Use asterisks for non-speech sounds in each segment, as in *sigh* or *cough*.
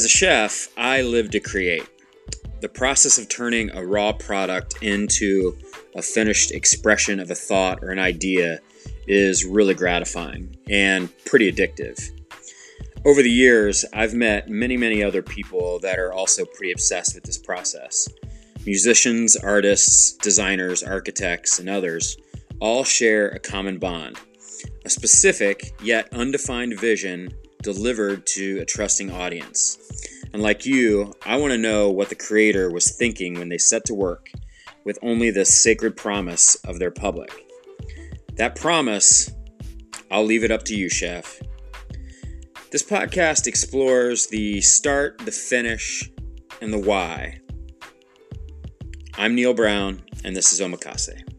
As a chef, I live to create. The process of turning a raw product into a finished expression of a thought or an idea is really gratifying and pretty addictive. Over the years, I've met many, many other people that are also pretty obsessed with this process. Musicians, artists, designers, architects, and others all share a common bond a specific yet undefined vision delivered to a trusting audience. And like you, I want to know what the creator was thinking when they set to work with only the sacred promise of their public. That promise, I'll leave it up to you, chef. This podcast explores the start, the finish, and the why. I'm Neal Brown, and this is Omakase.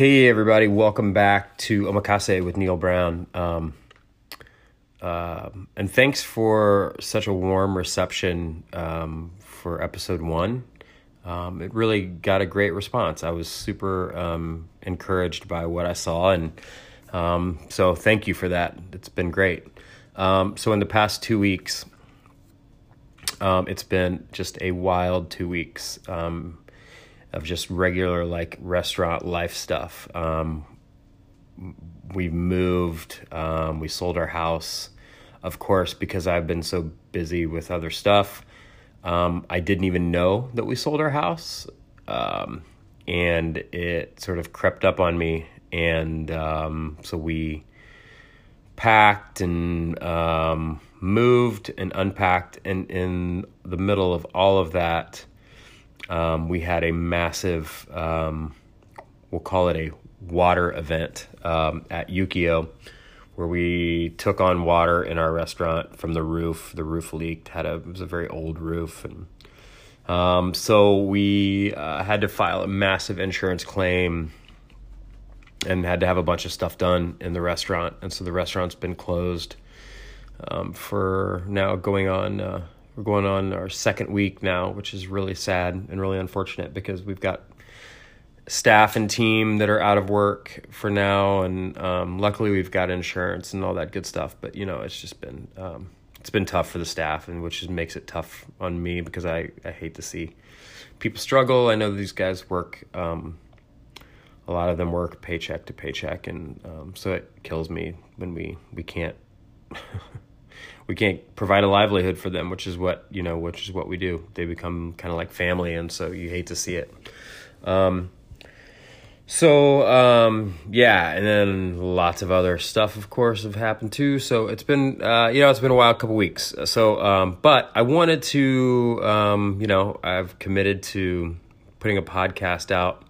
Hey, everybody, welcome back to Omakase with Neal Brown. Um, uh, and thanks for such a warm reception um, for episode one. Um, it really got a great response. I was super um, encouraged by what I saw, and um, so thank you for that. It's been great. So, in the past two weeks, it's been just a wild two weeks. Um, of just regular like restaurant life stuff. Um, we moved, um, we sold our house. Of course, because I've been so busy with other stuff, um, I didn't even know that we sold our house. Um, and it sort of crept up on me. And um, so we packed and um, moved and unpacked. And in the middle of all of that, um, we had a massive, um, we'll call it a water event um, at Ukiyo, where we took on water in our restaurant from the roof. The roof leaked. had a it was a very old roof, and um, so we uh, had to file a massive insurance claim and had to have a bunch of stuff done in the restaurant. And so the restaurant's been closed um, for now going on uh, we're going on our second week now, which is really sad and really unfortunate because we've got staff and team that are out of work for now, and um, luckily we've got insurance and all that good stuff. But you know, it's just been um, it's been tough for the staff, and which just makes it tough on me because I I hate to see people struggle. I know these guys work. Um, a lot of them work paycheck to paycheck, and um, so it kills me when we we can't *laughs* we can't provide a livelihood for them, which is what you know, which is what we do. They become kind of like family, and so you hate to see it. Um, so um, yeah, and then lots of other stuff, of course, have happened too. So it's been uh, you know it's been a wild couple weeks. So um, but I wanted to um, you know I've committed to putting a podcast out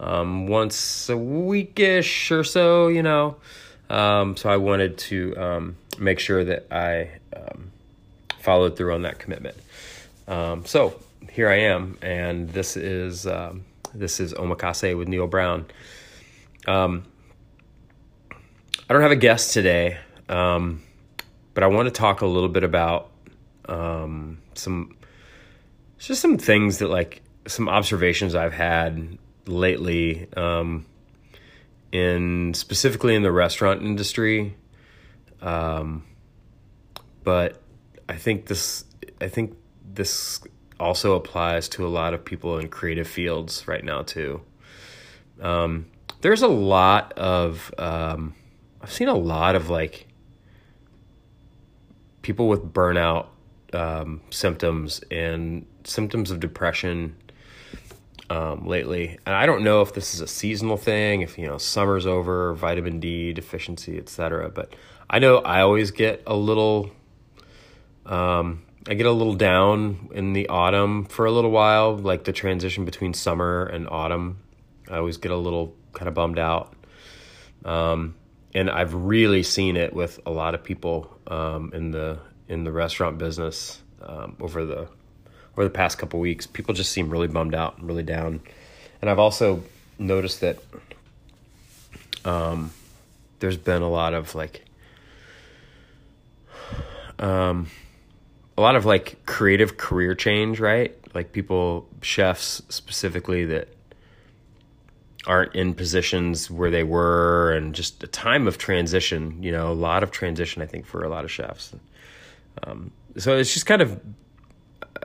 um, once a weekish or so. You know, um, so I wanted to um, make sure that I um, followed through on that commitment. Um, so here I am, and this is um, this is Omakase with Neal Brown. Um, I don't have a guest today, um, but I want to talk a little bit about um, some just some things that like some observations I've had lately in specifically in the restaurant industry um, but I think this I think this also applies to a lot of people in creative fields right now too. Um, there's a lot of um, I've seen a lot of like people with burnout um, symptoms and symptoms of depression um, lately. And I don't know if this is a seasonal thing, if you know summer's over, vitamin D deficiency, etc. But I know I always get a little, um, I get a little down in the autumn for a little while, like the transition between summer and autumn. I always get a little kind of bummed out. Um, and I've really seen it with a lot of people um, in the in the restaurant business um, over the over the past couple weeks. People just seem really bummed out and really down. And I've also noticed that um, there's been a lot of like um, a lot of like creative career change, right? Like people, chefs specifically, that aren't in positions where they were, and just a time of transition. You know, a lot of transition. I think for a lot of chefs. Um, so it's just kind of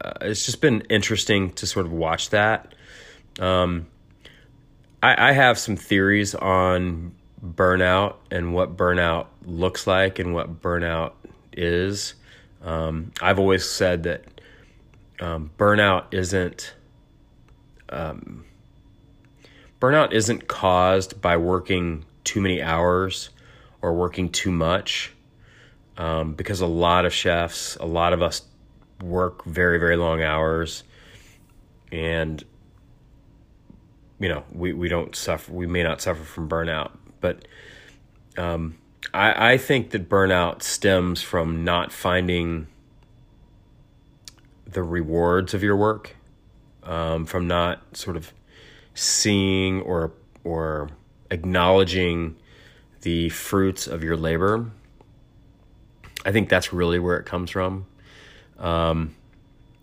uh, it's just been interesting to sort of watch that. Um, I, I have some theories on burnout and what burnout looks like and what burnout is. Um, I've always said that um, burnout isn't um, burnout isn't caused by working too many hours or working too much, um, because a lot of chefs, a lot of us work very very long hours, and you know we we don't suffer. We may not suffer from burnout, but um, I, I think that burnout stems from not finding the rewards of your work, um, from not sort of seeing or or acknowledging the fruits of your labor. I think that's really where it comes from, um,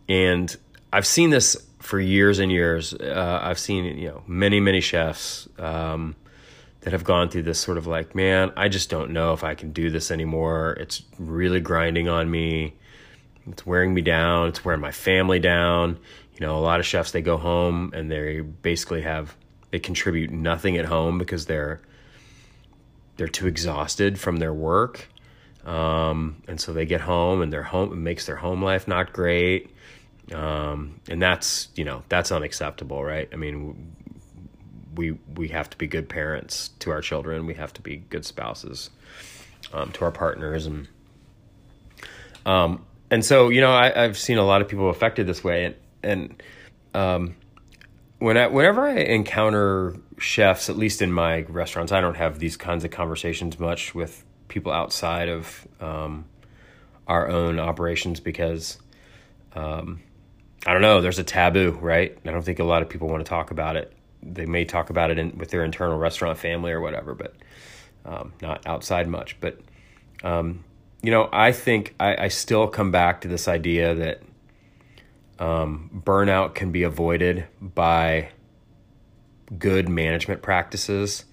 and I've seen this for years and years. Uh, I've seen you know many many chefs. Um, that have gone through this sort of like, man, I just don't know if I can do this anymore. It's really grinding on me. It's wearing me down. It's wearing my family down. You know, a lot of chefs they go home and they basically have they contribute nothing at home because they're they're too exhausted from their work. Um, and so they get home and their home it makes their home life not great. Um, and that's, you know, that's unacceptable, right? I mean, we we have to be good parents to our children. We have to be good spouses um, to our partners, and um, and so you know I, I've seen a lot of people affected this way, and and um, when I, whenever I encounter chefs, at least in my restaurants, I don't have these kinds of conversations much with people outside of um, our own operations because. Um, I don't know. There's a taboo, right? I don't think a lot of people want to talk about it they may talk about it in, with their internal restaurant family or whatever, but um, not outside much. But um, you know, I think I, I, still come back to this idea that um, burnout can be avoided by good management practices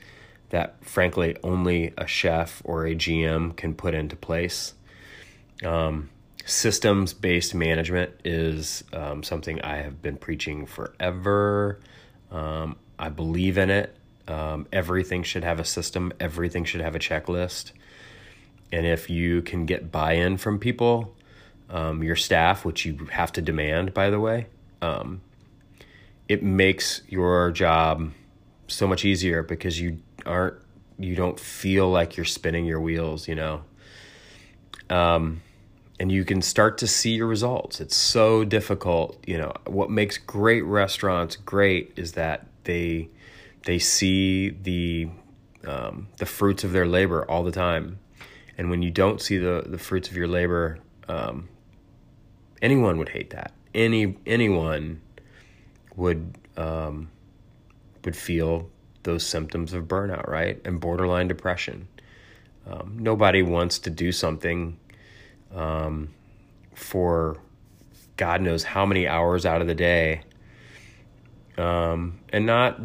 that, frankly, only a chef or a GM can put into place. Um, systems based management is um, something I have been preaching forever. Um, I believe in it. Um, everything should have a system, everything should have a checklist. And if you can get buy in from people, um, your staff, which you have to demand, by the way, um, it makes your job so much easier because you aren't, you don't feel like you're spinning your wheels, you know. Um, and you can start to see your results. It's so difficult, you know. What makes great restaurants great is that they they see the um, the fruits of their labor all the time, and when you don't see the the fruits of your labor, um, anyone would hate that. Any anyone would um, would feel those symptoms of burnout, right, and borderline depression. Um, nobody wants to do something um, for God knows how many hours out of the day um, and not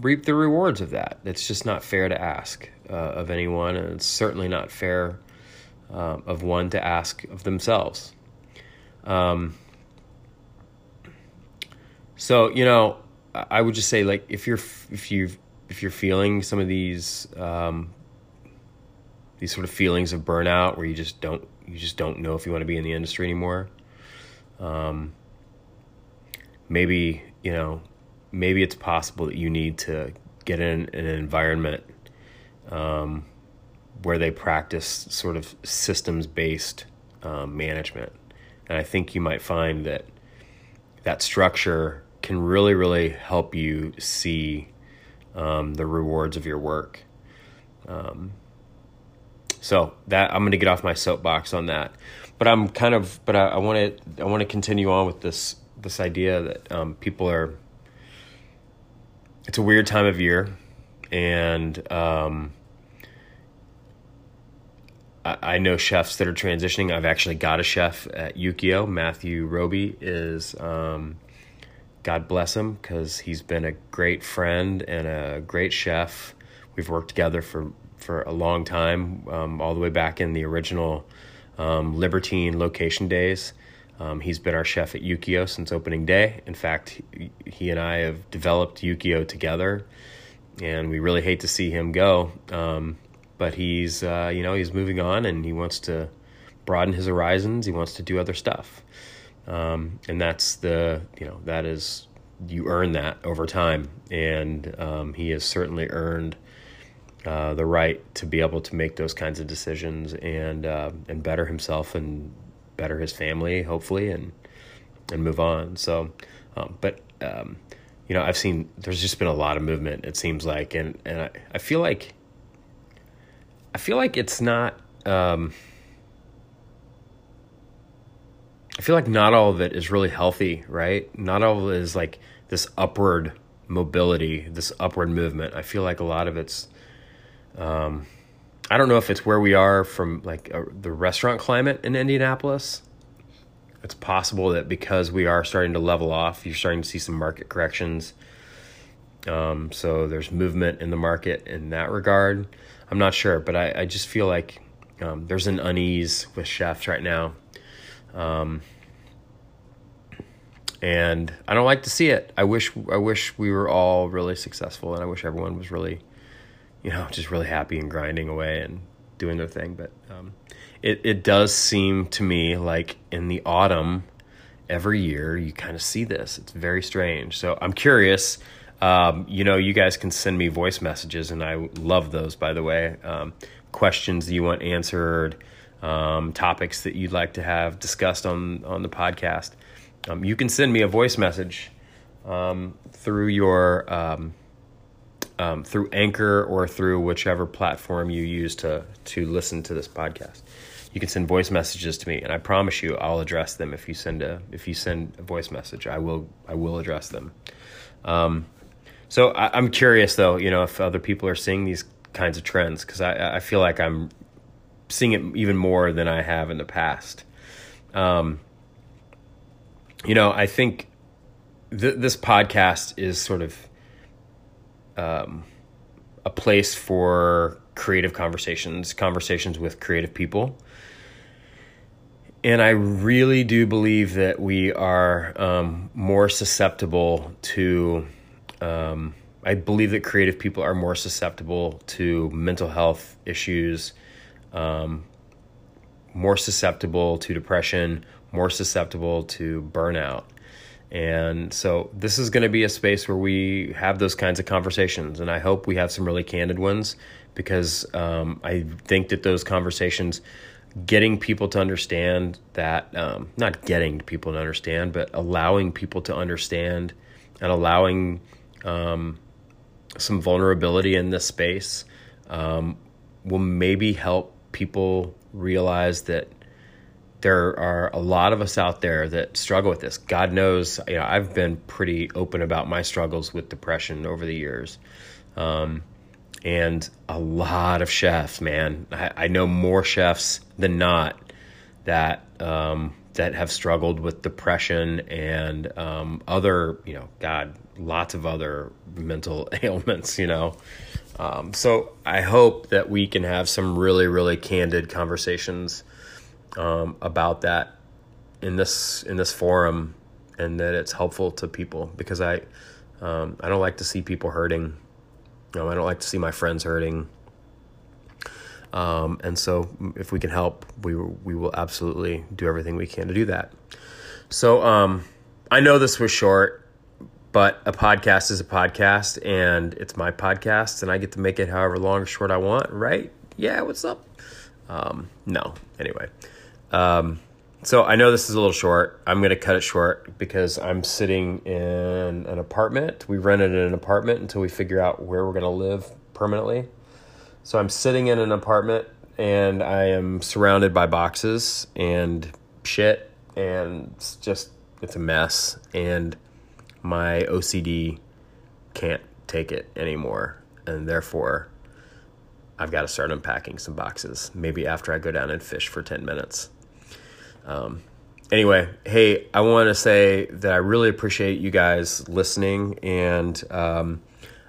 reap the rewards of that. It's just not fair to ask uh, of anyone, and it's certainly not fair uh, of one to ask of themselves. Um, so you know, I would just say like if you're if you if you're feeling some of these um, these sort of feelings of burnout where you just don't you just don't know if you want to be in the industry anymore. Um, maybe you know maybe it's possible that you need to get in an environment um, where they practice sort of systems based um, management. And I think you might find that that structure can really, really help you see um, the rewards of your work. Um, so that I'm going to get off my soapbox on that, but I'm kind of, but I want to, I want to continue on with this, this idea that um, people are it's a weird time of year, and um, I, know chefs that are transitioning. I've actually got a chef at Ukiyo. Matthew Roby is um, God bless him because he's been a great friend and a great chef. We've worked together for, for a long time, um, all the way back in the original um, Libertine location days. Um, he's been our chef at Ukiyo since opening day. In fact, he, and I have developed Ukiyo together, and we really hate to see him go. Um, but he's, uh, you know, he's moving on, and he wants to broaden his horizons. He wants to do other stuff, um, and that's the, you know, that is you earn that over time, and um, he has certainly earned. Uh, the right to be able to make those kinds of decisions and uh, and better himself and better his family, hopefully, and and move on. So, um, but um, you know, I've seen there's just been a lot of movement. It seems like, and and I, I feel like I feel like it's not. Um, I feel like not all of it is really healthy, right? Not all of it is like this upward mobility, this upward movement. I feel like a lot of it's um, I don't know if it's where we are from like uh, the restaurant climate in Indianapolis. It's possible that because we are starting to level off, you're starting to see some market corrections. Um, so there's movement in the market in that regard. I'm not sure, but I, I just feel like um, there's an unease with chefs right now. Um, and I don't like to see it. I wish I wish we were all really successful, and I wish everyone was really you know, just really happy and grinding away and doing their thing. But um, it it does seem to me like in the autumn, every year you kind of see this. It's very strange. So I'm curious. Um, you know, you guys can send me voice messages, and I love those. By the way, um, questions you want answered, um, topics that you'd like to have discussed on on the podcast. Um, you can send me a voice message um, through your um, through Anchor or through whichever platform you use to to listen to this podcast. You can send voice messages to me, and I promise you, I'll address them if you send a if you send a voice message. I will I will address them. Um, so I, am curious though, you know, if other people are seeing these kinds of trends because I I feel like I'm seeing it even more than I have in the past. Um, you know, I think th- this podcast is sort of um, a place for creative conversations, conversations with creative people. And I really do believe that we are um, more susceptible to, um, I believe that creative people are more susceptible to mental health issues, um, more susceptible to depression, more susceptible to burnout. And so this is going to be a space where we have those kinds of conversations. And I hope we have some really candid ones because um, I think that those conversations, getting people to understand that, um, not getting people to understand, but allowing people to understand and allowing um, some vulnerability in this space um, will maybe help people realize that there are a lot of us out there that struggle with this. God knows, you know, I've been pretty open about my struggles with depression over the years. Um, and a lot of chefs, man, I, I, know more chefs than not that um, that have struggled with depression and um, other, you know, God, lots of other mental *laughs* ailments, you know. Um, so I hope that we can have some really, really candid conversations um, about that in this in this forum, and that it's helpful to people because I um, I don't like to see people hurting. I don't like to see my friends hurting. Um, and so, if we can help, we we will absolutely do everything we can to do that. So, um, I know this was short, but a podcast is a podcast, and it's my podcast, and I get to make it however long or short I want, right? Yeah, what's up? Um, no, anyway. Um, so I know this is a little short. I'm going to cut it short because I'm sitting in an apartment. We rented an apartment until we figure out where we're going to live permanently. So I'm sitting in an apartment and I am surrounded by boxes and shit and it's just it's a mess and my OCD can't take it anymore and therefore I've got to start unpacking some boxes maybe after I go down and fish for 10 minutes. Um, anyway, hey, I want to say that I really appreciate you guys listening, and um,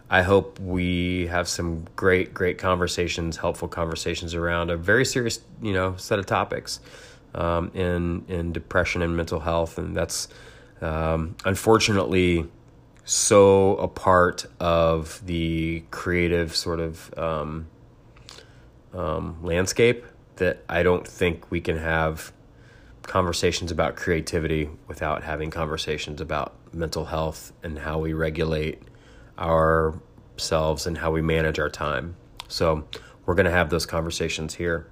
I hope we have some great, great conversations, helpful conversations around a very serious, you know, set of topics um, in in depression and mental health, and that's um, unfortunately so a part of the creative sort of um, um, landscape that I don't think we can have conversations about creativity without having conversations about mental health and how we regulate ourselves and how we manage our time. So we're going to have those conversations here.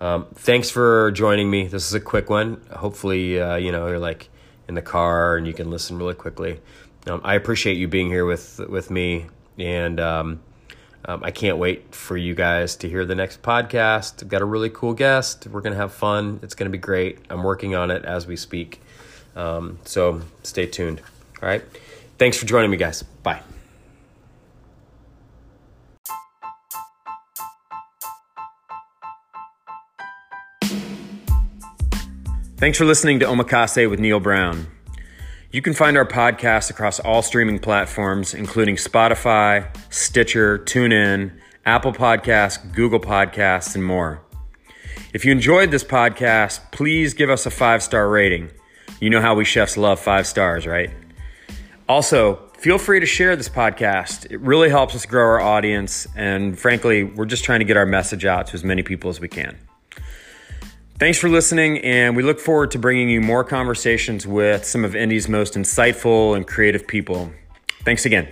Um, thanks for joining me. This is a quick one. Hopefully, uh, you know, you're like in the car and you can listen really quickly. Um, I appreciate you being here with with me, and um, um, I can't wait for you guys to hear the next podcast. I've got a really cool guest. We're gonna have fun. It's gonna be great. I'm working on it as we speak. Um, so stay tuned. All right. Thanks for joining me, guys. Bye. Thanks for listening to Omakase with Neal Brown. You can find our podcast across all streaming platforms, including Spotify, Stitcher, TuneIn, Apple Podcasts, Google Podcasts, and more. If you enjoyed this podcast, please give us a five star rating. You know how we chefs love five stars, right? Also, feel free to share this podcast. It really helps us grow our audience, and frankly, we're just trying to get our message out to as many people as we can. Thanks for listening, and we look forward to bringing you more conversations with some of Indy's most insightful and creative people. Thanks again.